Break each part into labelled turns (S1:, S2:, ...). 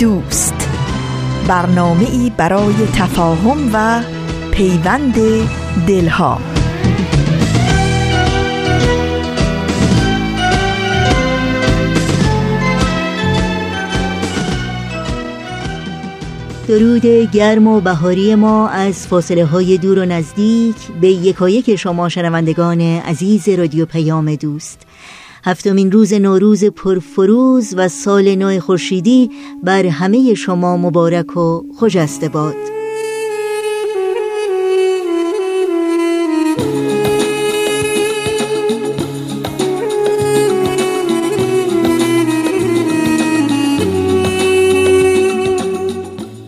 S1: دوست. برنامه ای برای تفاهم و پیوند دلها.
S2: درود گرم و بهاری ما از فاصله های دور و نزدیک به یکایک شما شنوندگان عزیز رادیو پیام دوست. هفتمین روز نوروز پرفروز و سال نو خورشیدی بر همه شما مبارک و خجسته باد.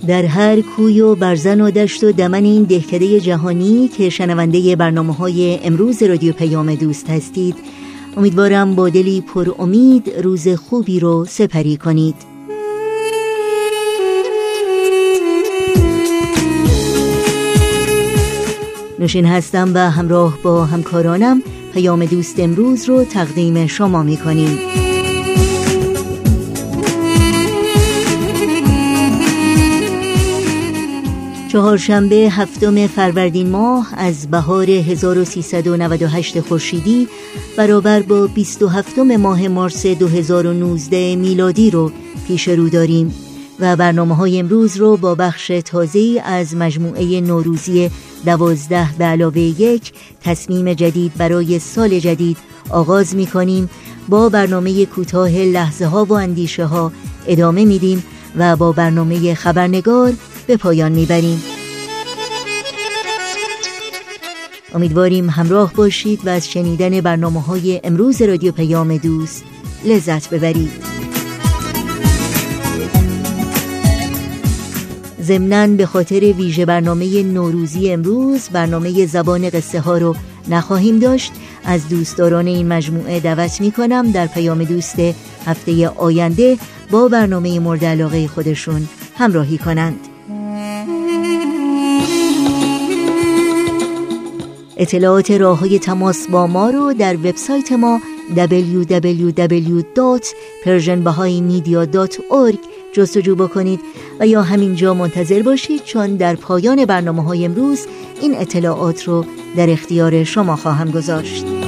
S2: در هر کوی و برزن و دشت و دمن این دهکده جهانی که شنونده برنامه های امروز رادیو پیام دوست هستید امیدوارم با دلی پر امید روز خوبی رو سپری کنید. نوشین هستم و همراه با همکارانم پیام دوست امروز رو تقدیم شما می کنیم چهارشنبه هفتم فروردین ماه از بهار 1398 خورشیدی برابر با 27 ماه مارس 2019 میلادی رو پیش رو داریم و برنامه های امروز رو با بخش تازه از مجموعه نوروزی دوازده به علاوه یک تصمیم جدید برای سال جدید آغاز می کنیم با برنامه کوتاه لحظه ها و اندیشه ها ادامه میدیم و با برنامه خبرنگار به پایان می‌بریم. امیدواریم همراه باشید و از شنیدن برنامه های امروز رادیو پیام دوست لذت ببرید. ضمناً به خاطر ویژه برنامه نوروزی امروز برنامه زبان قصه ها رو نخواهیم داشت. از دوستداران این مجموعه دعوت می کنم در پیام دوست هفته آینده با برنامه مورد علاقه خودشون همراهی کنند. اطلاعات راه های تماس با ما رو در وبسایت ما www.persianbahaimedia.org جستجو بکنید و یا همینجا منتظر باشید چون در پایان برنامه های امروز این اطلاعات رو در اختیار شما خواهم گذاشت.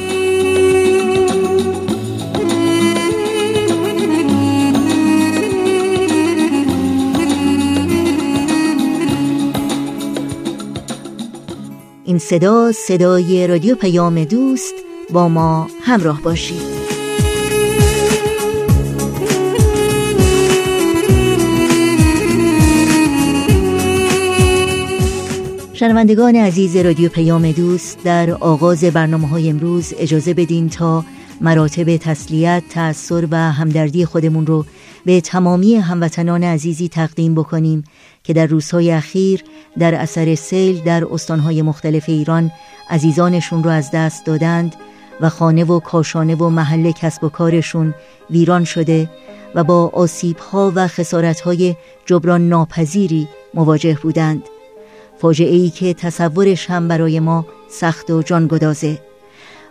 S2: این صدا صدای رادیو پیام دوست با ما همراه باشید. شنوندگان عزیز رادیو پیام دوست در آغاز برنامه های امروز اجازه بدین تا مراتب تسلیت، تأثیر و همدردی خودمون رو به تمامی هموطنان عزیزی تقدیم بکنیم که در روزهای اخیر در اثر سیل در استانهای مختلف ایران عزیزانشون رو از دست دادند و خانه و کاشانه و محل کسب و کارشون ویران شده و با آسیبها و خسارتهای جبران ناپذیری مواجه بودند. فاجعه ای که تصورش هم برای ما سخت و جانگدازه.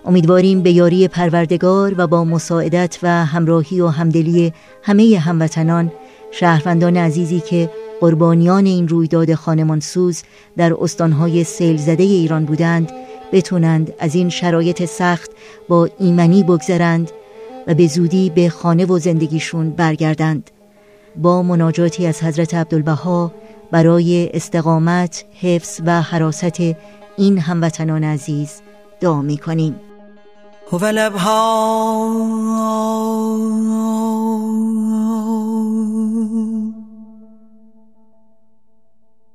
S2: امیدواریم به یاری پروردگار و با مساعدت و همراهی و همدلی همه هموطنان شهروندان عزیزی که قربانیان این رویداد خانمانسوز در استانهای سیل زده ایران بودند بتونند از این شرایط سخت با ایمنی بگذرند و به زودی به خانه و زندگیشون برگردند. با مناجاتی از حضرت عبدالبها برای استقامت، حفظ و حراست این هموطنان عزیز دعا می کنیم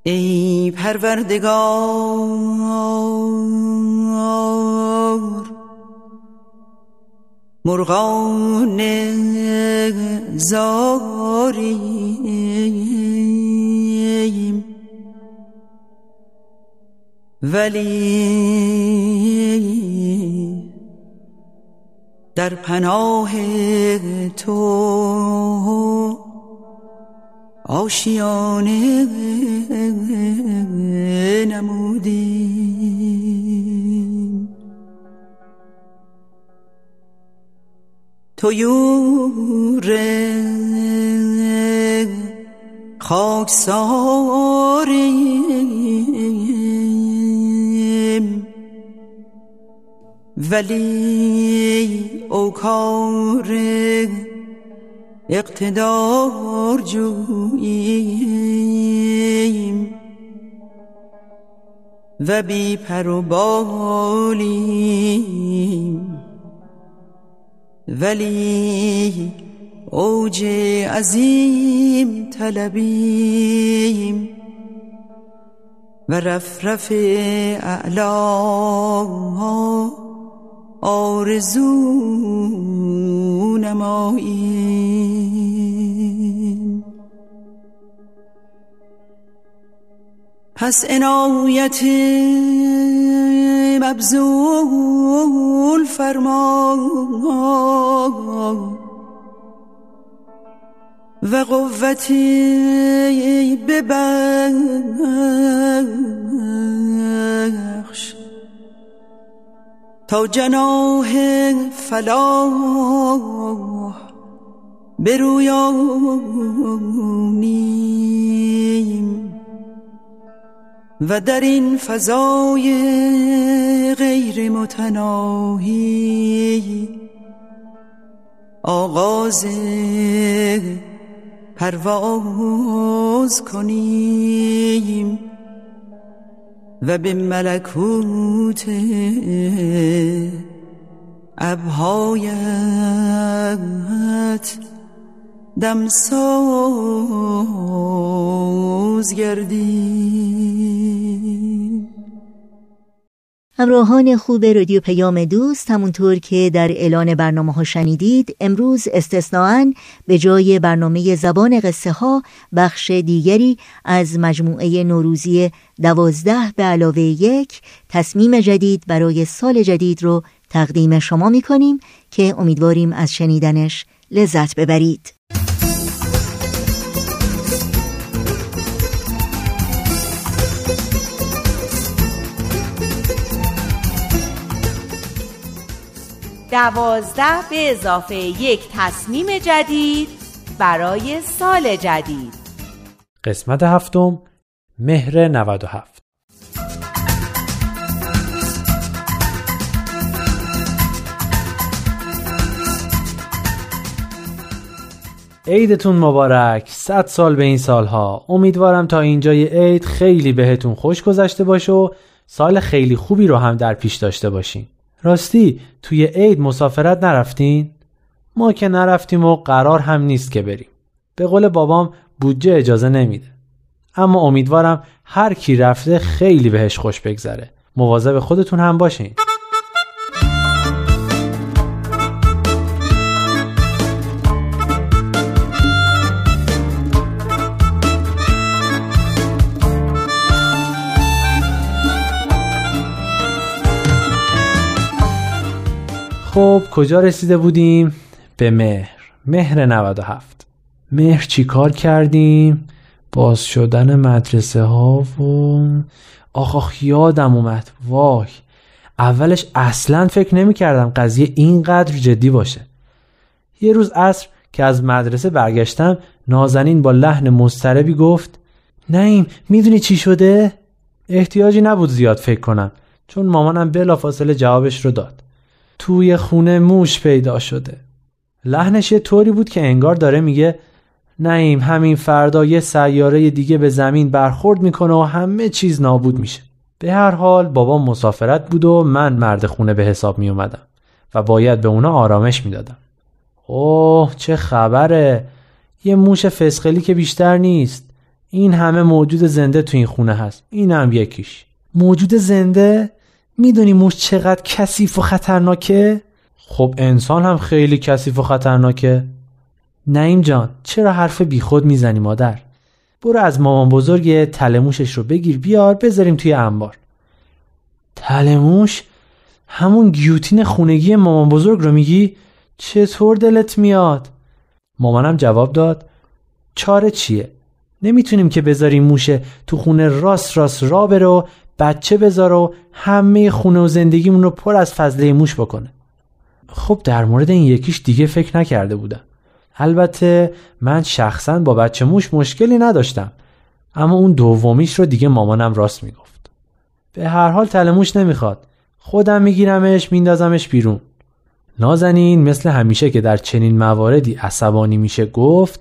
S3: ای پروردگار مرغان زاریم ولی در پناه تو. آشیانه نمودیم تویور خاکساریم ولی اوکار اقتدار جوییم و بی پر و بالیم. ولی اوج عظیم طلبیم و رفرف اعلا آرزو نماییم پس عنایت مبزول فرما و قوتی ببخش. تا جناه فلاح برویانیم و در این فضای غیر متناهی آغاز پرواز کنیم. و به ملکوت ابهایت دمساز گردیم
S2: همراهان خوب رادیو پیام دوست همونطور که در اعلان برنامه ها شنیدید امروز استثناعا به جای برنامه زبان قصه ها بخش دیگری از مجموعه نوروزی دوازده به علاوه یک تصمیم جدید برای سال جدید رو تقدیم شما می کنیم که امیدواریم از شنیدنش لذت ببرید.
S4: دوازده به اضافه یک تصمیم جدید برای سال جدید.
S5: قسمت هفتم مهر 97 عیدتون مبارک صد سال به این سالها. امیدوارم تا اینجای عید خیلی بهتون خوش گذشته باشه و سال خیلی خوبی رو هم در پیش داشته باشین. راستی توی عید مسافرت نرفتین؟ ما که نرفتیم و قرار هم نیست که بریم. به قول بابام بودجه اجازه نمیده. اما امیدوارم هر کی رفته خیلی بهش خوش بگذره. مواظب خودتون هم باشین. خب کجا رسیده بودیم؟ به مهر مهر 97 مهر چی کار کردیم؟ باز شدن مدرسه ها و آخ آخ یادم اومد وای اولش اصلا فکر نمی کردم قضیه اینقدر جدی باشه یه روز عصر که از مدرسه برگشتم نازنین با لحن مضطربی گفت نیم می‌دونی چی شده؟ احتیاجی نبود زیاد فکر کنم چون مامانم بلافاصله جوابش رو داد توی خونه موش پیدا شده. لحنش یه طوری بود که انگار داره میگه نعیم همین فردا یه سیاره دیگه به زمین برخورد می‌کنه و همه چیز نابود میشه. به هر حال بابا مسافرت بود و من مرد خونه به حساب می اومدم و باید به اونا آرامش می‌دادم. اوه چه خبره! یه موش فسقلی که بیشتر نیست. این همه موجود زنده تو این خونه هست. این هم یکیش. موجود زنده؟ می‌دونی موش چقدر کثیف و خطرناکه؟ خب انسان هم خیلی کثیف و خطرناکه. نعیم جان چرا حرف بیخود می‌زنی مادر؟ برو از مامان بزرگ تلموشش رو بگیر بیار بذاریم توی انبار. تلموش همون گیوتین خونگی مامان بزرگ رو میگی؟ چطور دلت میاد؟ مامانم جواب داد چاره چیه؟ نمی‌تونیم که بذاریم موشه تو خونه راست راست را بره و بچه بذاره و همه خونه و زندگیمون رو پر از فضله موش بکنه. خب در مورد این یکیش دیگه فکر نکرده بودم. البته من شخصا با بچه موش مشکلی نداشتم. اما اون دومیش رو دیگه مامانم راست می‌گفت. به هر حال تلموش نمی‌خواد. خودم میگیرمش میندازمش بیرون. نازنین مثل همیشه که در چنین مواردی عصبانی میشه گفت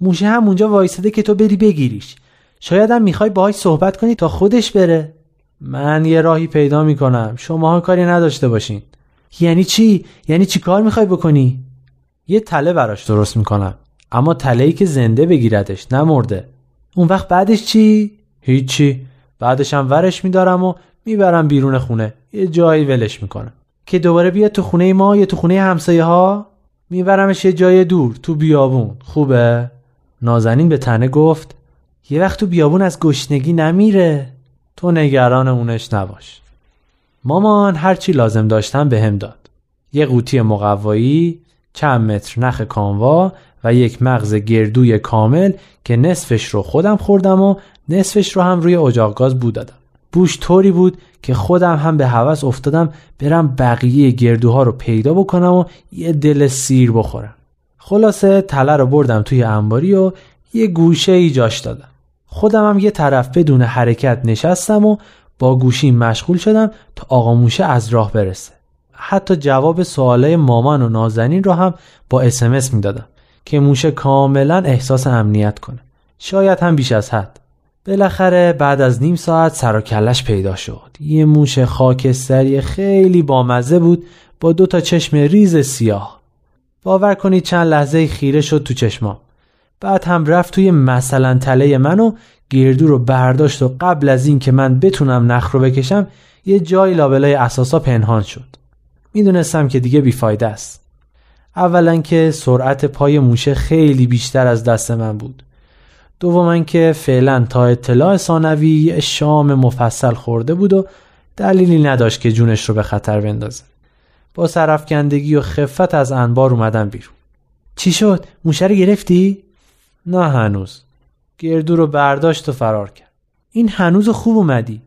S5: موشه همونجا وایساده که تو بری بگیریش. شاید هم می‌خوای باهاش صحبت کنی تا خودش بره. من یه راهی پیدا می‌کنم. شماها کاری نداشته باشین. یعنی چی؟ یعنی چی کار می‌خوای بکنی؟ یه تله براش درست می‌کنم. اما تله ای که زنده بگیردش نمرده اون وقت بعدش چی؟ هیچی. بعدش هم ورش میدارم و می‌برم بیرون خونه. یه جایی ولش می‌کنم. که دوباره بیاد تو خونه ما یا تو خونه همسایه ها میبرمش یه جای دور تو بیابون. خوبه؟ نازنین به تنه گفت یه وقت تو بیابون از گشنگی نمیره. تو نگران اونش نباش. مامان هرچی لازم داشتم به داد. یه قوطی مقوایی چند متر نخ کانوا و یک مغز گردوی کامل که نصفش رو خودم خوردم و نصفش رو هم روی اجاق گاز بود دادم. بوش طوری بود که خودم هم به هوس افتادم برم بقیه گردوها رو پیدا بکنم و یه دل سیر بخورم. خلاصه تله رو بردم توی انباری و یه گوشه ای جاش دادم. خودم هم یه طرف بدون حرکت نشستم و با گوشی مشغول شدم تا آقا موشه از راه برسه. حتی جواب سوالای مامان و نازنین رو هم با اسمس می‌دادم که موشه کاملا احساس امنیت کنه. شاید هم بیش از حد. بالاخره بعد از نیم ساعت سر و کلش پیدا شد. یه موش خاکستری خیلی بامزه بود با دو تا چشم ریز سیاه. باور کنید چند لحظه خیره شد تو چشمام. بعد هم رفت توی مثلا تله منو گردو رو برداشت و قبل از این که من بتونم نخ رو بکشم یه جای لابلای اساسا پنهان شد. می‌دونستم که دیگه بیفایده است. اولا که سرعت پای موشه خیلی بیشتر از دست من بود. دوما که فعلا تا اطلاع ثانوی شام مفصل خورده بود و دلیلی نداشت که جونش رو به خطر بندازه. با سرفکندگی و خفت از انبار اومدم بیرون. چی شد؟ موشه رو گرفتی؟ نه هنوز. گردو رو برداشت و فرار کرد. این هنوز خوب اومدی.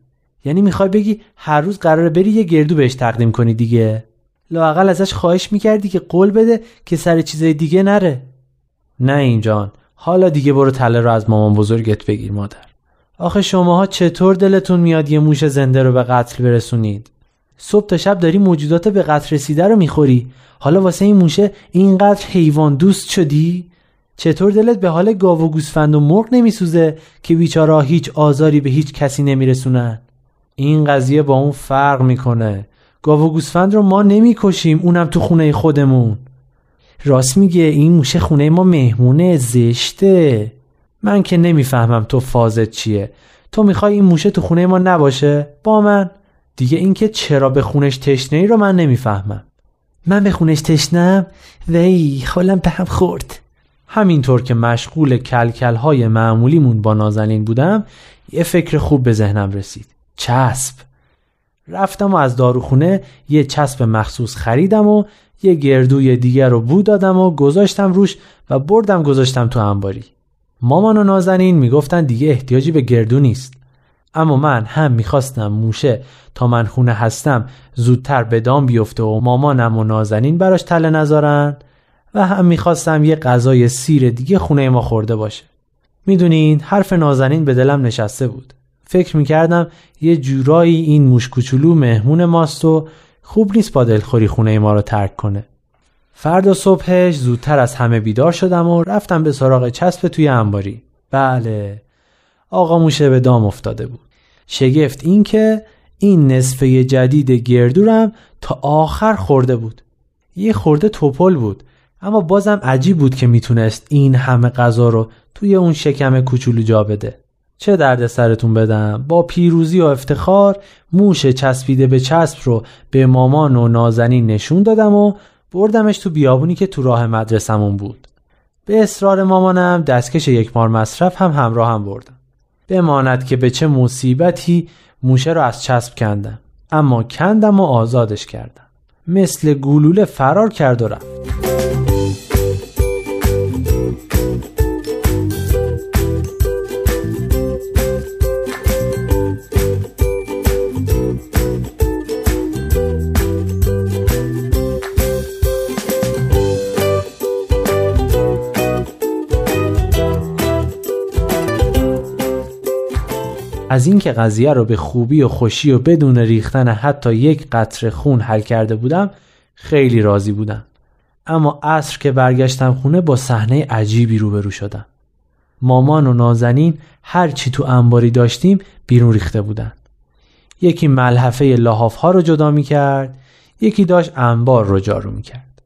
S5: یعنی می‌خوای بگی هر روز قراره بری یه گردو بهش تقدیم کنی دیگه؟ لاقل ازش خواهش می‌کردی که قول بده که سر چیزای دیگه نره. نه اینجان حالا دیگه برو تله رو از مامان بزرگت بگیر مادر. آخه شماها چطور دلتون میاد یه موش زنده رو به قتل برسونید؟ صبح تا شب داری موجودات به قتل رسیده رو می‌خوری. حالا واسه این موشه اینقدر حیوان دوست شدی؟ چطور دلت به حال گاو و گوسفند و مرغ نمیسوزه که بیچارا هیچ آزاری به هیچ کسی نمیرسونن؟ این قضیه با اون فرق می‌کنه. گاو و گوسفند رو ما نمی‌کشیم اونم تو خونه خودمون. راست میگه این موشه خونه ما مهمونه زشته. من که نمی‌فهمم تو فازت چیه. تو می‌خوای این موشه تو خونه ما نباشه؟ با من. دیگه اینکه چرا به خونش تشنه ای رو من نمی‌فهمم. من به خونش تشنم؟ وی حالم به هم خورد. همینطور که مشغول کلکل های معمولیمون با نازنین بودم یه فکر خوب به ذهنم رسید. چسب. رفتم و از داروخونه یه چسب مخصوص خریدم و یه گردوی دیگر رو بود دادم و گذاشتم روش و بردم گذاشتم تو انباری. مامان و نازنین می‌گفتن دیگه احتیاجی به گردو نیست. اما من هم می‌خواستم موشه تا من خونه هستم زودتر به دام بیفته و مامانم و نازنین براش تله نذارن. و هم می‌خواستم یه غذای سیر دیگه خونه ما خورده باشه. می‌دونین حرف نازنین به دلم نشسته بود. فکر می‌کردم یه جورایی این موش کوچولو مهمون ماست و خوب نیست با دلخوری خونه ما رو ترک کنه. فردا صبحش زودتر از همه بیدار شدم و رفتم به سراغ چسب توی انباری. بله آقا موشه به دام افتاده بود. شگفت این که این نصفه جدید گردورم تا آخر خورده بود. یه خورده توپل بود. اما بازم عجیب بود که می‌تونست این همه غذا رو توی اون شکم کوچولو جا بده. چه درد سرتون بدم؟ با پیروزی و افتخار موش چسبیده به چسب رو به مامان و نازنین نشون دادم و بردمش تو بیابونی که تو راه مدرسمون بود. به اصرار مامانم دستکش یک مار مصرف هم همراه هم بردم. بماند که به چه مصیبتی موشه را از چسب کندم. اما کندم و آزادش کردم. مثل گلوله فرار کرد و رفت. از اینکه قضیه رو به خوبی و خوشی و بدون ریختن حتی یک قطره خون حل کرده بودم خیلی راضی بودم. اما عصر که برگشتم خونه با صحنه عجیبی روبرو شدم. مامان و نازنین هر چی تو انباری داشتیم بیرون ریخته بودن. یکی ملحفه لحاف ها رو جدا می کرد یکی داشت انبار رو جارو می کرد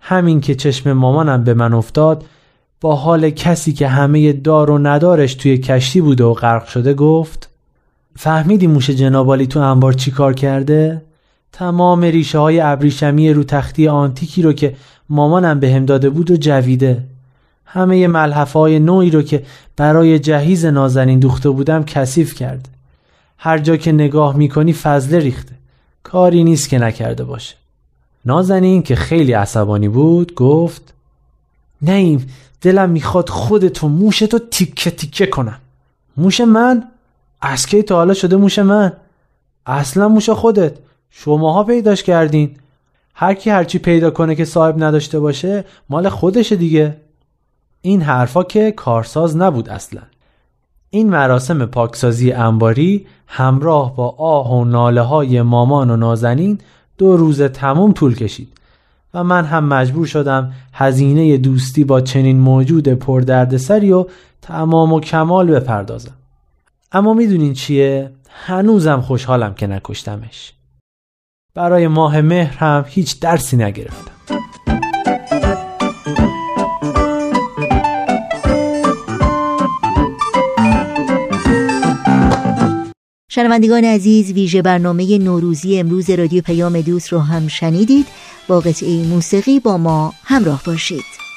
S5: همین که چشم مامانم به من افتاد با حال کسی که همه دار و ندارش توی کشتی بوده و غرق شده گفت فهمیدی موش جنابالی تو انبار چی کار کرده؟ تمام ریشه های ابریشمی رو تختی آنتیکی رو که مامانم به هم داده بود و جویده. همه ملحفه های نوعی رو که برای جهیز نازنین دوخته بودم کثیف کرده. هر جا که نگاه می‌کنی فضله ریخته. کاری نیست که نکرده باشه. نازنین که خیلی عصبانی بود گفت نیم دلم می‌خواد خودتو موشتو تیکه تیکه کنم. موش من؟ از کی تا حالا شده موش من؟ اصلا موش خودت. شماها پیداش کردین. هر کی هرچی پیدا کنه که صاحب نداشته باشه مال خودشه دیگه. این حرفا که کارساز نبود اصلا. این مراسم پاکسازی انباری همراه با آه و ناله های مامان و نازنین دو روز تموم طول کشید. و من هم مجبور شدم هزینه دوستی با چنین موجود پردردسری و تمام و کمال بپردازم. اما می‌دونین چیه؟ هنوزم خوشحالم که نکشتمش. برای ماه مهر هم هیچ درسی نگرفتم.
S2: شنوندگان عزیز ویژه برنامه نوروزی امروز رادیو پیام دوست رو هم شنیدید. با قطعه موسیقی با ما همراه باشید.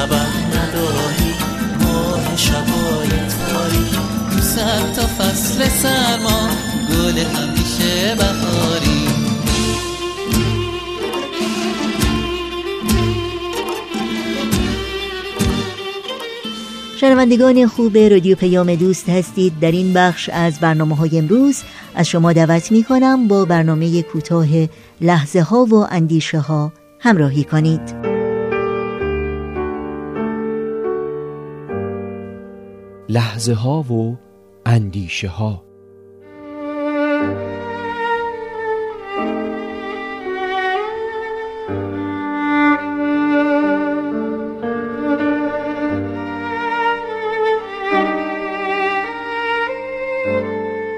S6: خبر نداری ماه شبای تاری. سر تا فصل سرما گل همیشه بهاری.
S2: شنوندگان خوب رادیو پیام دوست هستید. در این بخش از برنامه های امروز از شما دعوت می کنم با برنامه کوتاه لحظه ها و اندیشه ها همراهی کنید.
S7: لحظه ها و اندیشه ها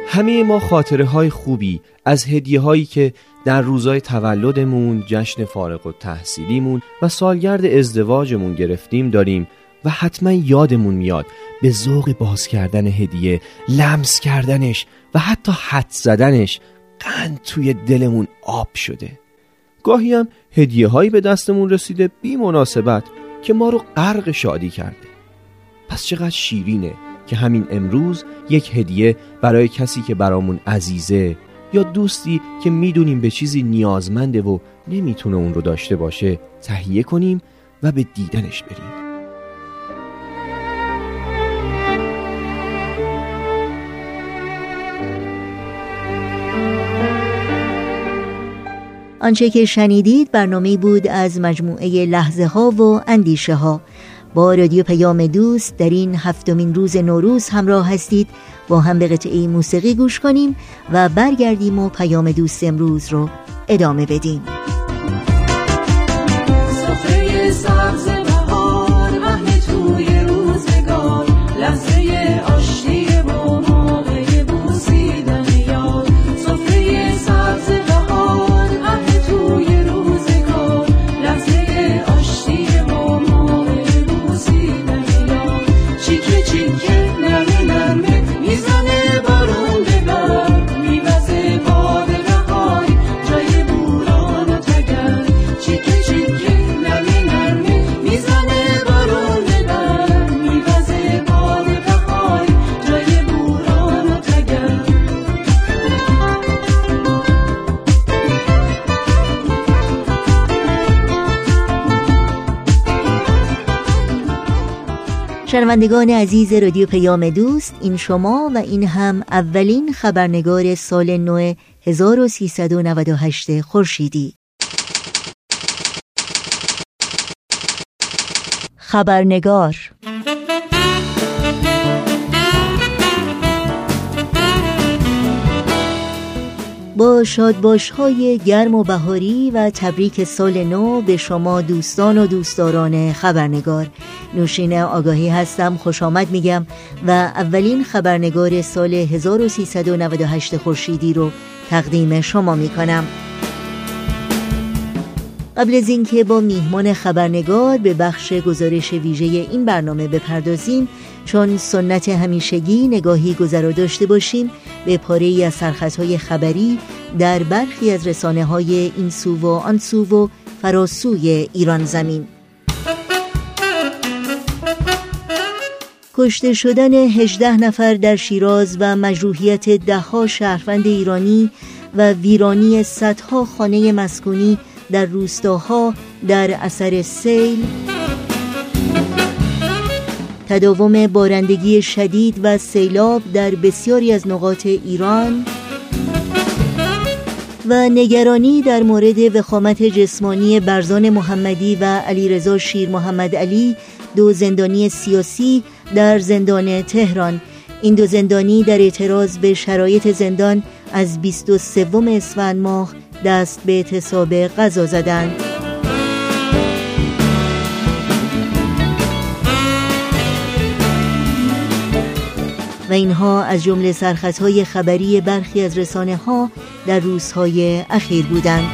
S7: همه ما خاطره های خوبی از هدیه هایی که در روزای تولدمون، جشن فارغ و تحصیلیمون و سالگرد ازدواجمون گرفتیم داریم. و حتما یادمون میاد به ذوق باز کردن هدیه لمس کردنش و حتی حد زدنش قند توی دلمون آب شده. گاهی هم هدیه هایی به دستمون رسیده بی مناسبت که ما رو غرق شادی کرده. پس چقدر شیرینه که همین امروز یک هدیه برای کسی که برامون عزیزه یا دوستی که می‌دونیم به چیزی نیازمنده و نمی‌تونه اون رو داشته باشه تهیه کنیم و به دیدنش بریم.
S2: آنچه که شنیدید برنامه بود از مجموعه لحظه ها و اندیشه ها با رادیو پیام دوست در این هفتمین روز نوروز همراه هستید. با هم به قطعه موسیقی گوش کنیم و برگردیم و پیام دوست امروز رو ادامه بدیم. شنوندگان عزیز رادیو پیام دوست این شما و این هم اولین خبرنگار سال نو 1398 خورشیدی. خبرنگار با شادباش های گرم و بهاری و تبریک سال نو به شما دوستان و دوستداران خبرنگار. نوشین آگاهی هستم خوش آمد میگم و اولین خبرنگار سال 1398 خورشیدی رو تقدیم شما می‌کنم. قبل از اینکه با میهمان خبرنگار به بخش گزارش ویژه این برنامه بپردازیم چون سنت همیشگی نگاهی گذرا داشته باشیم به پاره ای از سرخط خبری در برخی از رسانه های این سو و آن سو و فراسوی ایران زمین. کشته شدن 18 نفر در شیراز و مجروحیت دهها شهروند ایرانی و ویرانی صدها خانه مسکونی در روستاها در اثر سیل تداوم بارندگی شدید و سیلاب در بسیاری از نقاط ایران و نگرانی در مورد وخامت جسمانی برزان محمدی و علیرضا شیر محمد علی دو زندانی سیاسی در زندان تهران. این دو زندانی در اعتراض به شرایط زندان از 23 اسفند ماه دست به اعتصاب غذا زدند. و اینها از جمله سرخطهای خبری برخی از رسانه ها در روزهای اخیر بودند.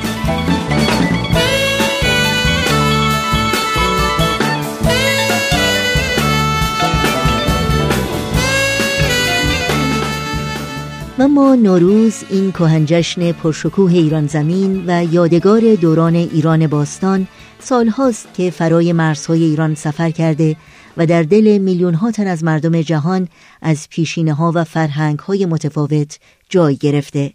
S2: و ما نوروز این کهنجشن پرشکوه ایران زمین و یادگار دوران ایران باستان سالهاست که فرای مرزهای ایران سفر کرده و در دل میلیون ها تن از مردم جهان از پیشینه ها و فرهنگ های متفاوت جای گرفته.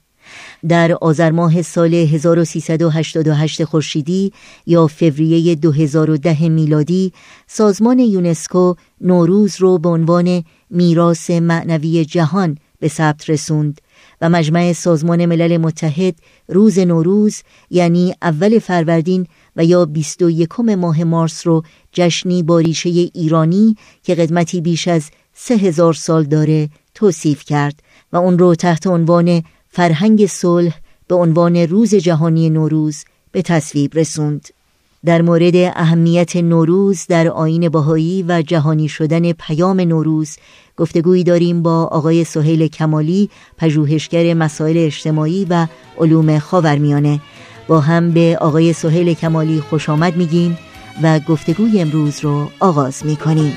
S2: در آذر ماه سال 1388 خورشیدی یا فوریه 2010 میلادی سازمان یونسکو نوروز رو به عنوان میراث معنوی جهان به ثبت رسوند و مجمع سازمان ملل متحد روز نوروز یعنی اول فروردین و یا 21 ماه مارس رو جشنی با ریشه ایرانی که قدمتی بیش از سه هزار سال داره توصیف کرد و اون رو تحت عنوان فرهنگ صلح به عنوان روز جهانی نوروز به تصویب رسوند. در مورد اهمیت نوروز در آین باهایی و جهانی شدن پیام نوروز گفتگویی داریم با آقای سهیل کمالی پژوهشگر مسائل اجتماعی و علوم خاورمیانه با هم به آقای سهیل کمالی خوش آمد میگیم و گفتگوی امروز رو آغاز می‌کنیم.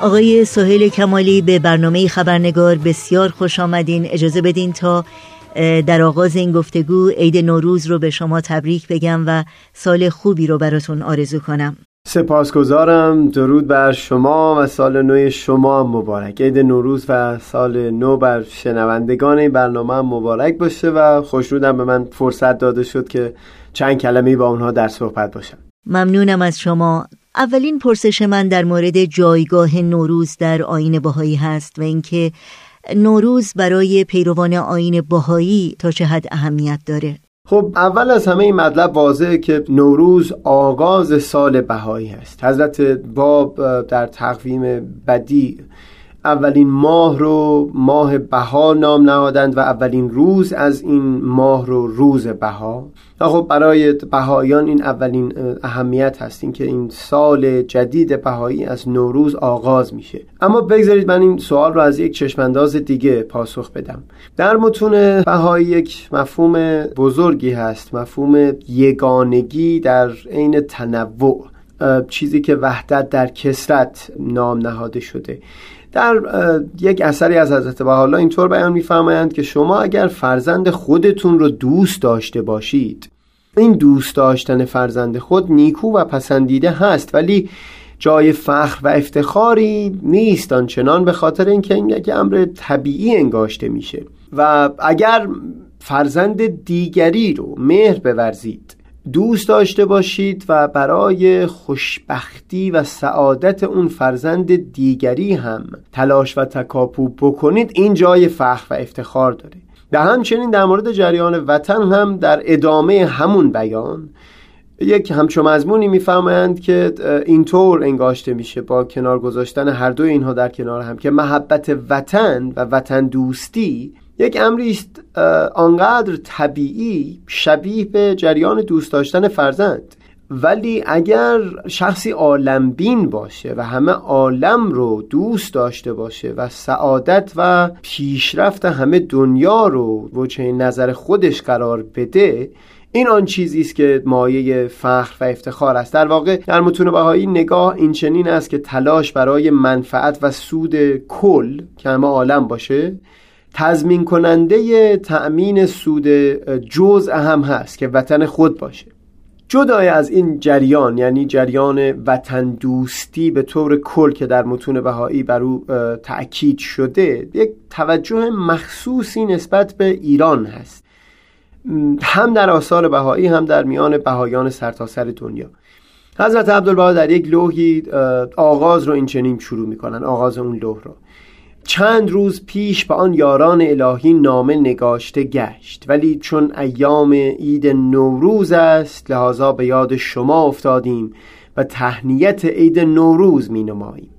S2: آقای سهیل کمالی به برنامه خبرنگار بسیار خوش آمدین. اجازه بدین تا در آغاز این گفتگو عید نوروز رو به شما تبریک بگم و سال خوبی رو براتون آرزو کنم.
S8: سپاسگزارم. درود بر شما و سال نو شما هم مبارک. عید نوروز و سال نو بر شنوندگان این برنامه مبارک باشه و خوشنودم به من فرصت داده شد که چند کلمه با اونها در صحبت باشم.
S2: ممنونم از شما. اولین پرسش من در مورد جایگاه نوروز در آین باهایی هست و اینکه نوروز برای پیروان آین باهایی تا چه حد اهمیت داره.
S8: خب اول از همه این مطلب واضحه که نوروز آغاز سال بهایی است حضرت باب در تقویم بدی اولین ماه رو ماه بها نام نهادند و اولین روز از این ماه رو روز بها. خب برای بهاییان این اولین اهمیت هست این که این سال جدید بهایی از نوروز آغاز میشه. اما بگذارید من این سوال رو از یک چشمانداز دیگه پاسخ بدم. در متون بهایی یک مفهوم بزرگی هست مفهوم یگانگی در عین تنوع چیزی که وحدت در کسرت نام نهاده شده. در یک اثری از حضرت بحالا اینطور بیان میفرمایند که شما اگر فرزند خودتون رو دوست داشته باشید این دوست داشتن فرزند خود نیکو و پسندیده هست ولی جای فخر و افتخاری نیست. آنچنان به خاطر اینکه این یک امر طبیعی انگاشته میشه. و اگر فرزند دیگری رو مهر بورزید دوست داشته باشید و برای خوشبختی و سعادت اون فرزند دیگری هم تلاش و تکاپو بکنید این جای فخر و افتخار داره. به همچنین در مورد جریان وطن هم در ادامه همون بیان یک همچون مضمونی می‌فهمند که اینطور انگاشته میشه با کنار گذاشتن هر دو اینها در کنار هم که محبت وطن و وطن دوستی یک امری است آنقدر طبیعی شبیه به جریان دوست داشتن فرزند. ولی اگر شخصی عالمبین باشه و همه عالم رو دوست داشته باشه و سعادت و پیشرفت همه دنیا رو وجه نظر خودش قرار بده این آن چیزی است که مایه فخر و افتخار است. در واقع در متون بهایی نگاه این چنین است که تلاش برای منفعت و سود کل که همه عالم باشه تضمین کننده تأمین سود جزء هم هست که وطن خود باشه. جدای از این جریان یعنی جریان وطن دوستی به طور کل که در متون بهایی بر او تأکید شده یک توجه مخصوصی نسبت به ایران هست. هم در آثار بهایی هم در میان بهایان سرتاسر سر دنیا. حضرت عبدالبها در یک لوحی آغاز رو این چنین شروع می‌کنن آغاز اون لوح رو. چند روز پیش به آن یاران الهی نامه نگاشته گشت. ولی چون ایام عید نوروز است لحاظا به یاد شما افتادیم و تهنیت عید نوروز می نماییم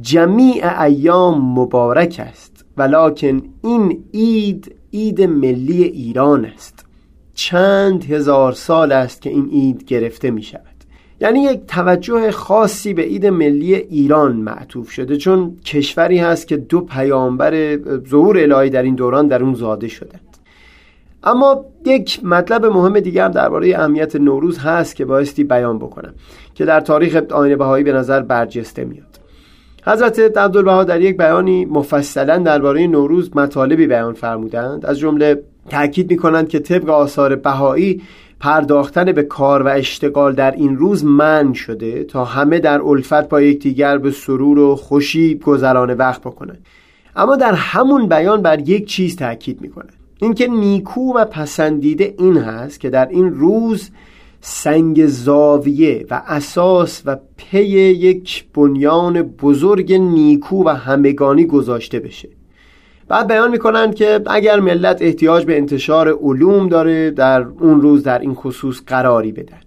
S8: جمیع ایام مبارک است ولیکن این عید عید ملی ایران است. چند هزار سال است که این عید گرفته می شود یعنی یک توجه خاصی به عید ملی ایران معطوف شده چون کشوری هست که دو پیامبر ظهور الهی در این دوران در اون زاده شدند. اما یک مطلب مهم دیگه هم درباره اهمیت نوروز هست که بایستی بیان بکنم که در تاریخ آین بهایی به نظر برجسته میاد. حضرت عبدالبها در یک بیانی مفصلا درباره نوروز مطالبی بیان فرمودند. از جمله تاکید می‌کنند که طبق آثار بهایی پرداختن به کار و اشتغال در این روز من شده تا همه در الفت با یکدیگر به سرور و خوشی گذران وقت بکنند. اما در همون بیان بر یک چیز تاکید می‌کنه. اینکه نیکو و پسندیده این هست که در این روز سنگ زاویه و اساس و پی یک بنیان بزرگ نیکو و همگانی گذاشته بشه. بعد بیان می‌کنند که اگر ملت احتیاج به انتشار علوم داره در اون روز در این خصوص قراری بدن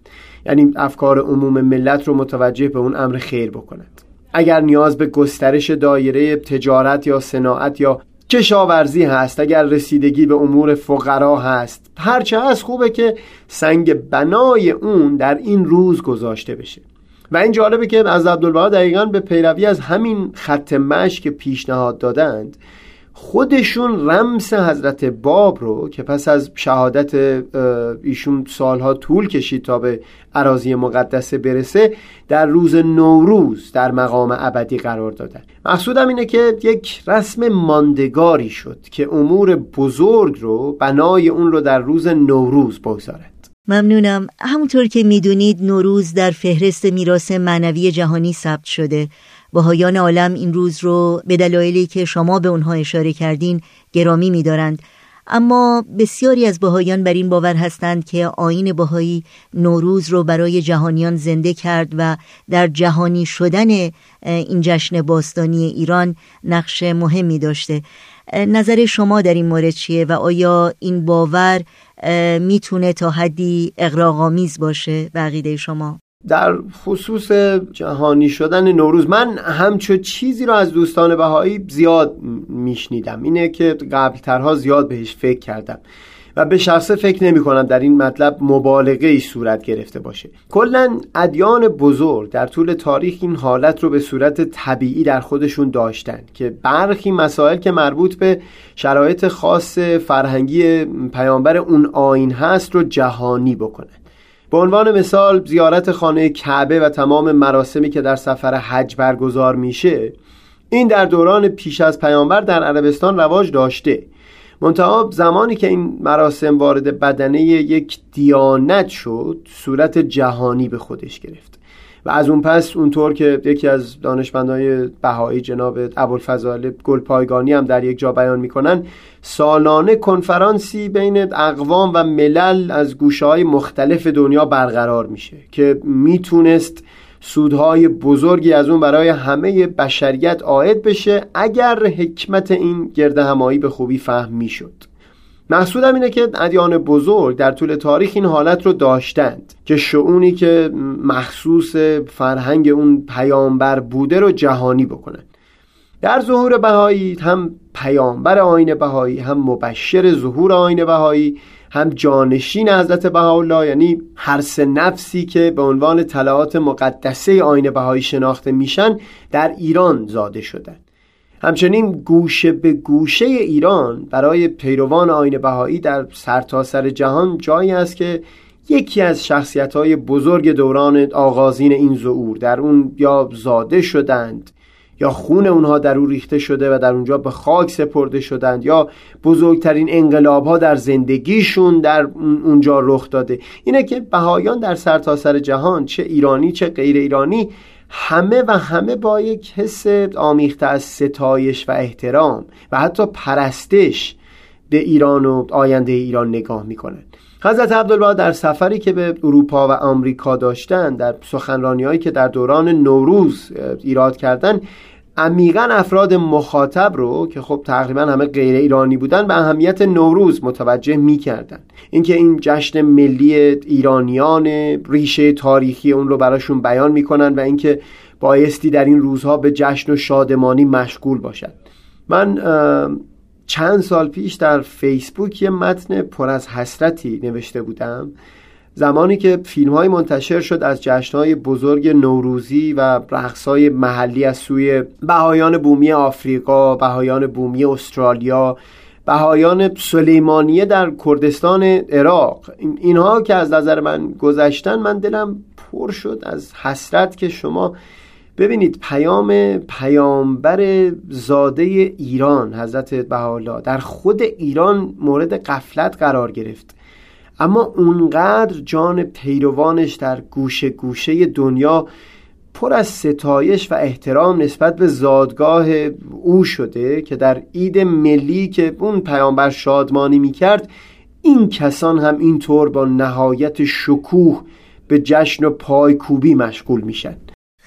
S8: یعنی افکار عموم ملت رو متوجه به اون امر خیر بکنند. اگر نیاز به گسترش دایره تجارت یا صناعت یا کشاورزی هست اگر رسیدگی به امور فقرا هست هرچه هست خوبه که سنگ بنای اون در این روز گذاشته بشه. و این جالبه که از عبدالبها دقیقا به پیروی از همین خط مش که پیشنهاد دادند خودشون رمس حضرت باب رو که پس از شهادت ایشون سالها طول کشید تا به عراضی مقدسه برسه در روز نوروز در مقام ابدی قرار دادن. مقصودم اینه که یک رسم ماندگاری شد که امور بزرگ رو بنای اون رو در روز نوروز بگذارد
S2: ممنونم. همونطور که می‌دونید نوروز در فهرست میراث معنوی جهانی ثبت شده. بهایان عالم این روز رو به دلایلی که شما به اونها اشاره کردین گرامی میدارند اما بسیاری از بهایان بر این باور هستند که آین بهایی نوروز رو برای جهانیان زنده کرد و در جهانی شدن این جشن باستانی ایران نقش مهمی داشته نظر شما در این مورد چیه و آیا این باور می‌تونه تا حدی اقراغامیز باشه بقیده شما؟
S8: در خصوص جهانی شدن نوروز من همچو چیزی رو از دوستان بهایی زیاد میشنیدم. اینه که قبلترها زیاد بهش فکر کردم و به شخصه فکر نمی کنم در این مطلب مبالغه ای صورت گرفته باشه. کلا ادیان بزرگ در طول تاریخ این حالت رو به صورت طبیعی در خودشون داشتن که برخی مسائل که مربوط به شرایط خاص فرهنگی پیامبر اون آین هست رو جهانی بکنن. به عنوان مثال زیارت خانه کعبه و تمام مراسمی که در سفر حج برگزار میشه این در دوران پیش از پیامبر در عربستان رواج داشته. منتها زمانی که این مراسم وارد بدنه یک دیانت شد صورت جهانی به خودش گرفت. و از اون پس اونطور که یکی از دانشمندهای بهایی جناب ابوالفضائل گلپایگانی هم در یک جا بیان می‌کنن سالانه کنفرانسی بین اقوام و ملل از گوشه های مختلف دنیا برقرار میشه که می‌تونست سودهای بزرگی از اون برای همه بشریت عاید بشه اگر حکمت این گرد همایی به خوبی فهم می‌شد. مقصودم اینه که ادیان بزرگ در طول تاریخ این حالت رو داشتند که شعونی که مخصوص فرهنگ اون پیامبر بوده رو جهانی بکنن. در ظهور بهایی هم پیامبر آین بهایی هم مبشر ظهور آین بهایی هم جانشین حضرت بهاءالله یعنی هر سه نفسی که به عنوان طلعات مقدسه آین بهایی شناخته میشن در ایران زاده شدن. همچنین گوشه به گوشه ایران برای پیروان آین بهایی در سرتاسر سر جهان جایی است که یکی از شخصیت های بزرگ دوران آغازین این ظهور در اون یا زاده شدند یا خون اونها در او ریخته شده و در اونجا به خاک سپرده شدند یا بزرگترین انقلاب ها در زندگیشون در اونجا رخ داده. اینه که بهایان در سرتاسر سر جهان چه ایرانی چه غیر ایرانی همه و همه با یک حس آمیخته از ستایش و احترام و حتی پرستش به ایران و آینده ایران نگاه می‌کنند. حضرت عبدالبها در سفری که به اروپا و آمریکا داشتن در سخنرانی هایی که در دوران نوروز ایراد کردن عمیقا افراد مخاطب رو که خب تقریبا همه غیر ایرانی بودن به اهمیت نوروز متوجه می‌کردن. اینکه این جشن ملی ایرانیان ریشه تاریخی اون رو براشون بیان می‌کنن و اینکه بایستی در این روزها به جشن و شادمانی مشغول باشد من چند سال پیش در فیسبوک یه متن پر از حسرتی نوشته بودم. زمانی که فیلم های منتشر شد از جشن های بزرگ نوروزی و رقص های محلی از سوی بهایان بومی آفریقا بهایان بومی استرالیا بهایان سلیمانیه در کردستان عراق. اینها که از نظر من گذشتن من دلم پر شد از حسرت که شما ببینید پیام پیامبر زاده ایران حضرت بهاءالله در خود ایران مورد قفلت قرار گرفت. اما اونقدر جان پیروانش در گوشه گوشه دنیا پر از ستایش و احترام نسبت به زادگاه او شده که در عید ملی که اون پیامبر شادمانی می‌کرد این کسان هم اینطور با نهایت شکوه به جشن و پایکوبی مشغول میشن.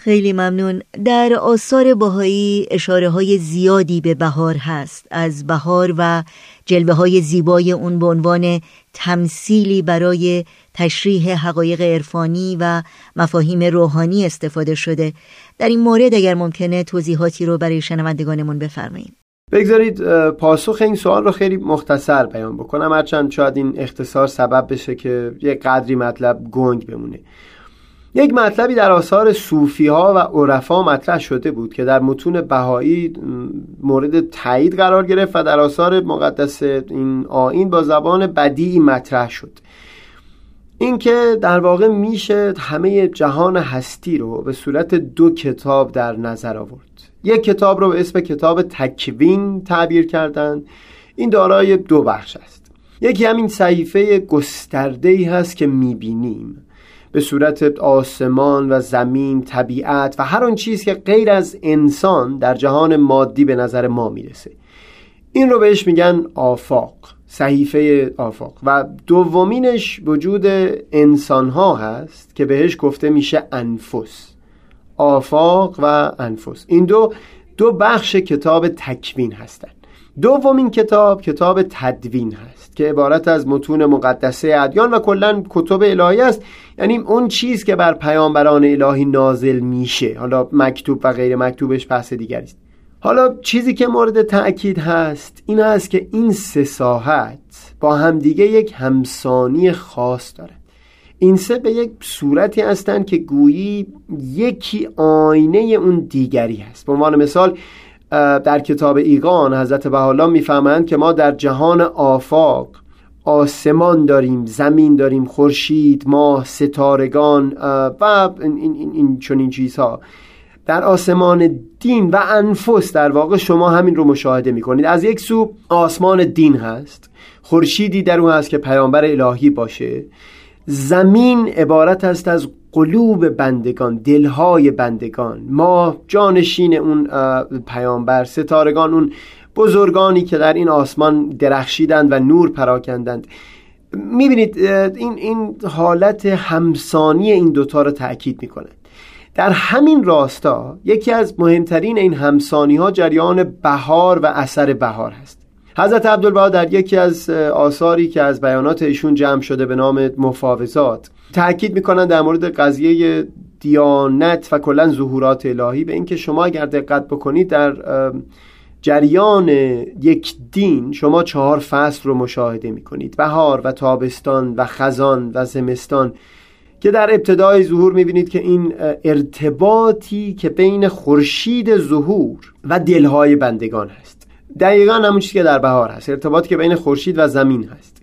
S2: خیلی ممنون. در آثار باهایی اشاره های زیادی به بهار هست. از بهار و جلوه های زیبای اون به عنوان تمثیلی برای تشریح حقایق عرفانی و مفاهیم روحانی استفاده شده. در این مورد اگر ممکنه توضیحاتی رو برای شنوندگانمون بفرمایید.
S8: بگذارید پاسخ این سوال رو خیلی مختصر بیان بکنم. هرچند شاید این اختصار سبب بشه که یک قدری مطلب گنگ بمونه. یک مطلبی در آثار صوفی ها و عرفا مطرح شده بود که در متون بهایی مورد تایید قرار گرفت و در آثار مقدس این آین با زبان بدیعی مطرح شد. اینکه در واقع میشه همه جهان هستی رو به صورت دو کتاب در نظر آورد. یک کتاب رو به اسم کتاب تکوین تعبیر کردند این دارای دو بخش است. یکی همین صحیفه گسترده ای هست که می‌بینیم. به صورت آسمان و زمین طبیعت و هر آن چیز که غیر از انسان در جهان مادی به نظر ما می‌رسه. این رو بهش میگن آفاق صحیفه آفاق. و دومینش وجود انسان ها هست که بهش گفته میشه انفس. آفاق و انفس. این دو دو بخش کتاب تکوین هستند دومین کتاب کتاب تدوین هست که عبارت از متون مقدسه ادیان و کلا کتب الهی است. یعنی اون چیز که بر پیامبران الهی نازل میشه. حالا مکتوب و غیر مکتوبش بحث دیگری است. حالا چیزی که مورد تأکید هست این است که این سه ساحت با همدیگه یک همسانی خاص داره این سه به یک صورتی هستند که گویی یکی آینه اون دیگری هست. به عنوان مثال در کتاب ایقان حضرت بحالا می‌فهمند که ما در جهان آفاق آسمان داریم زمین داریم خورشید ماه ستارگان و این, این, این چنین چیزها. در آسمان دین و انفس در واقع شما همین رو مشاهده می‌کنید. از یک سو آسمان دین هست خورشیدی در اون هست که پیامبر الهی باشه. زمین عبارت است از قلوب بندگان دلهای بندگان ما جانشین اون پیامبر ستارگان اون بزرگانی که در این آسمان درخشیدند و نور پراکندند. می‌بینید این, این حالت همسانی این دوتا رو تأکید می‌کنند در همین راستا یکی از مهمترین این همسانی ها جریان بهار و اثر بهار هست. حضرت عبدالبها در یکی از آثاری که از بیانات ایشون جمع شده به نام مفاوضات تاکید می‌کنن در مورد قضیه دیانت و کلا ظهورات الهی به اینکه شما اگر دقت بکنید در جریان یک دین شما چهار فصل رو مشاهده می‌کنید. بهار و تابستان و خزان و زمستان که در ابتدای ظهور می‌بینید که این ارتباطی که بین خورشید ظهور و دلهای بندگان هست. دقیقا همون چیزی که در بهار هست. ارتباطی که بین خورشید و زمین هست.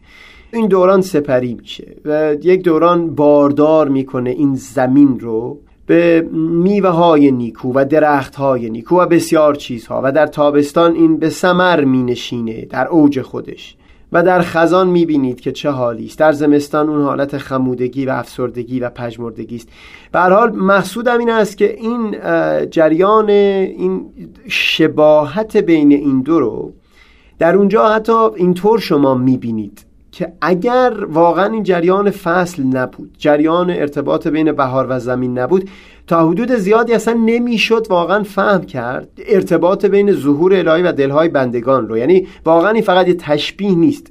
S8: این دوران سپری میشه و یک دوران باردار می‌کنه این زمین رو به میوه های نیکو و درخت های نیکو و بسیار چیزها و در تابستان این به سمر مینشینه در اوج خودش. و در خزان می‌بینید که چه حالی است. در زمستان اون حالت خمودگی و افسردگی و پژمردگی است. به هر حال مقصودم این است که این جریان این شباهت بین این دو رو در اونجا حتی اینطور شما می‌بینید. که اگر واقعا این جریان فصل نبود جریان ارتباط بین بهار و زمین نبود تا حدود زیادی اصلا نمی‌شد واقعا فهم کرد ارتباط بین ظهور الهی و دلهای بندگان رو. یعنی واقعا این فقط یه تشبیه نیست.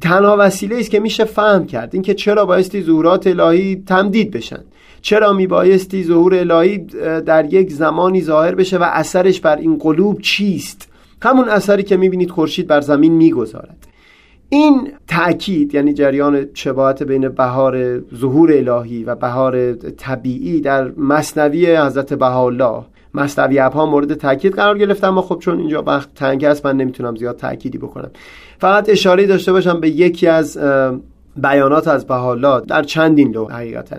S8: تنها وسیله است که میشه فهم کرد اینکه چرا بایستی ظهورات الهی تمدید بشن. چرا میبایستی ظهور الهی در یک زمانی ظاهر بشه و اثرش بر این قلوب چیست؟ همون اثری که می‌بینید خورشید بر زمین می‌گذارد. این تأکید یعنی جریان شباهت بین بهار ظهور الهی و بهار طبیعی در مصنوی حضرت بهاءالله مصنوی ابها مورد تاکید قرار گرفته اما خب چون اینجا وقت تنگ است من نمی‌تونم زیاد تأکیدی بکنم. فقط اشاره داشته باشم به یکی از بیانات از بهاءالله در چندین لو حقیقتا.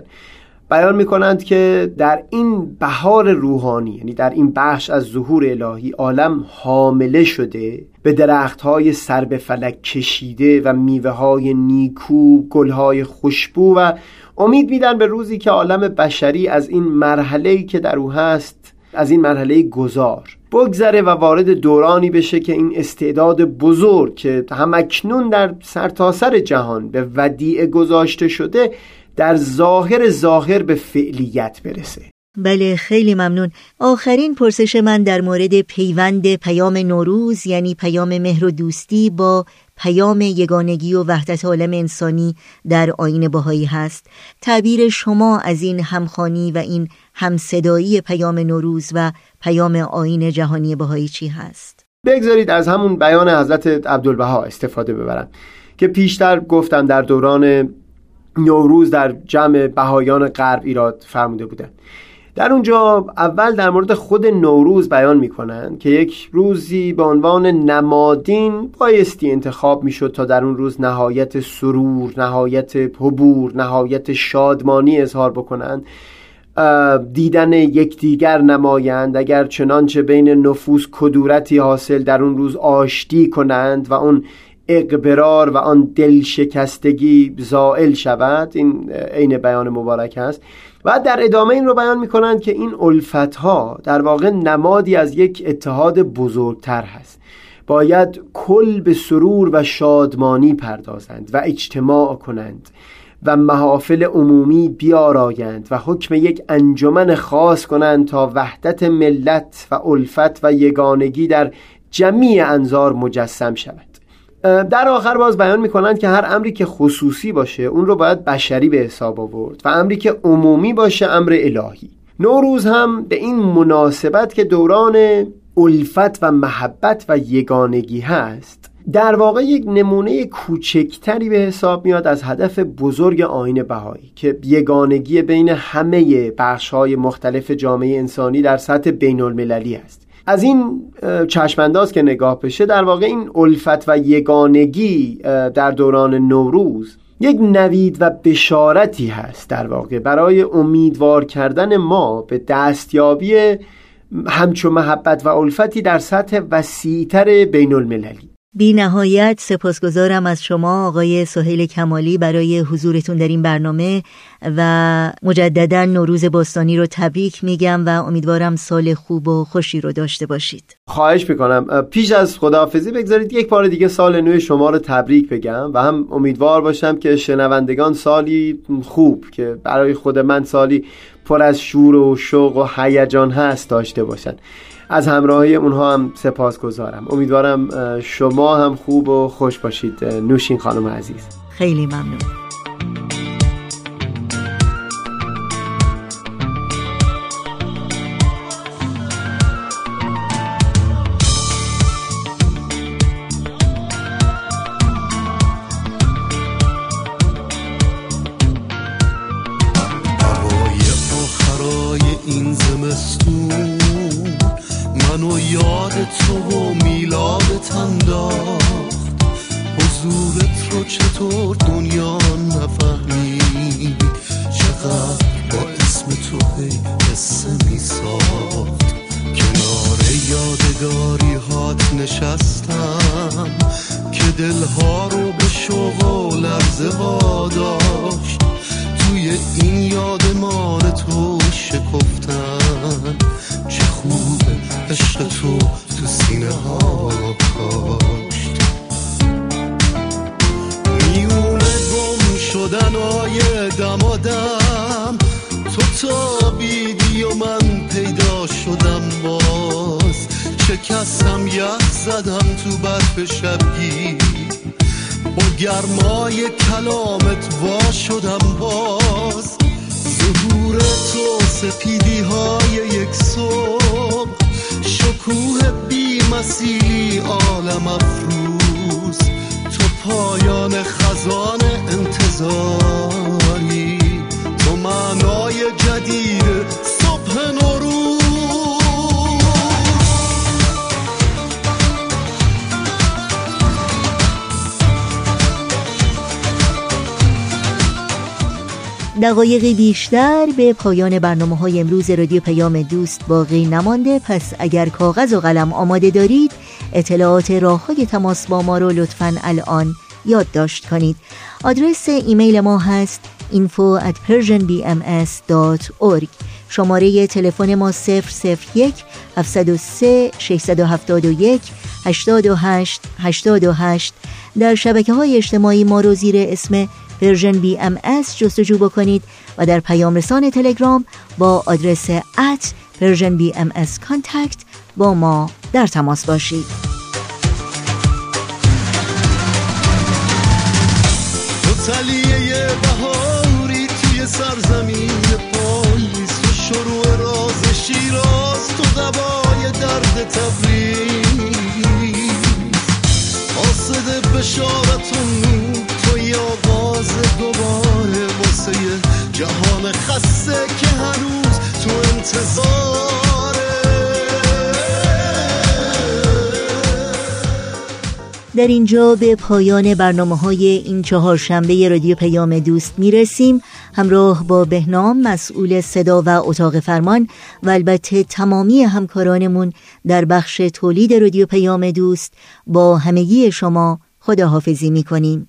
S8: بیان می‌کنند که در این بهار روحانی یعنی در این بخش از ظهور الهی عالم حامله شده به درخت های سر به فلک کشیده و میوه های نیکو گل های خوشبو و امید میدن به روزی که عالم بشری از این مرحله که در او هست از این مرحله گذار. بگذره و وارد دورانی بشه که این استعداد بزرگ که همکنون در سرتاسر سر جهان به ودیعه گذاشته شده در ظاهر ظاهر به فعلیت برسه.
S2: بله خیلی ممنون. آخرین پرسش من در مورد پیوند پیام نوروز یعنی پیام مهر و دوستی با پیام یگانگی و وحدت عالم انسانی در آین باهایی هست. تعبیر شما از این همخانی و این همصدایی پیام نوروز و پیام آین جهانی باهایی چی هست؟
S8: بگذارید از همون بیان حضرت عبدالبها استفاده ببرم که پیشتر گفتم در دوران نوروز در جمع بهایان غرب ایراد فرموده بودن در اونجا اول در مورد خود نوروز بیان می‌کنن که یک روزی به عنوان نمادین بایستی انتخاب می‌شد تا در اون روز نهایت سرور نهایت حبور نهایت شادمانی اظهار بکنند دیدن یکدیگر نمایند اگر چنانچه بین نفوس کدورتی حاصل در اون روز آشتی کنند و اون اقبرار و آن دلشکستگی زائل شود. این عین بیان مبارک است و در ادامه این رو بیان می کنند که این الفت ها در واقع نمادی از یک اتحاد بزرگتر هست. باید کل به سرور و شادمانی پردازند و اجتماع کنند و محافل عمومی بیارایند و حکم یک انجمن خاص کنند تا وحدت ملت و الفت و یگانگی در جمیع انظار مجسم شود. در آخر باز بیان می کنند که هر امری که خصوصی باشه اون رو باید بشری به حساب آورد و امری که عمومی باشه امر الهی. نوروز هم به این مناسبت که دوران الفت و محبت و یگانگی هست در واقع یک نمونه کوچکتری به حساب میاد از هدف بزرگ آین بهایی که یگانگی بین همه بخشهای مختلف جامعه انسانی در سطح بین المللی است از این چشمانداز که نگاه بشه در واقع این الفت و یگانگی در دوران نوروز یک نوید و بشارتی هست در واقع. برای امیدوار کردن ما به دستیابی همچو محبت و الفتی در سطح وسیعتر بین المللی
S2: بی نهایت سپاسگزارم از شما آقای سهیل کمالی برای حضورتون در این برنامه و مجددا نوروز باستانی رو تبریک میگم و امیدوارم سال خوب و خوشی رو داشته باشید.
S8: خواهش می‌کنم. پیش از خداحافظی بگذارید یک بار دیگه سال نو شما رو تبریک بگم و هم امیدوار باشم که شنوندگان سالی خوب که برای خود من سالی پر از شور و شوق و هیجان هست داشته باشن. از همراهی اونها هم سپاس گذارم امیدوارم شما هم خوب و خوش باشید نوشین خانم عزیز.
S2: خیلی ممنون.
S9: گرمای کلامت وا شدم باز. ظهور تو سپیدی های یک صبح. شکوه بی مسیلی عالم افروز. تو پایان خزان انتظاری. تو معنای جدید صبح نوروز
S2: دقایقی بیشتر به پایان برنامه های امروز رادیو پیام دوست باقی نمانده. پس اگر کاغذ و قلم آماده دارید اطلاعات راه های تماس با ما رو لطفا الان یادداشت کنید. آدرس ایمیل ما هست info at persianbms.org شماره تلفن ما 001 703 671 828 828 در شبکه های اجتماعی ما رو زیر اسم Persian BMS جستجو بکنید و در پیام رسان تلگرام با آدرس at Persian BMS contact با ما در تماس باشید.
S9: توی سرزمین شروع راز درد تبریز. قاصد آغاز دوباره واسه جهان خسته که هنوز تو انتظاره؟
S2: در اینجا به پایان برنامه های این چهار شنبه رادیو پیام دوست می رسیم همراه با بهنام مسئول صدا و اتاق فرمان و البته تمامی همکارانمون در بخش تولید رادیو پیام دوست با همگی شما خداحافظی می کنیم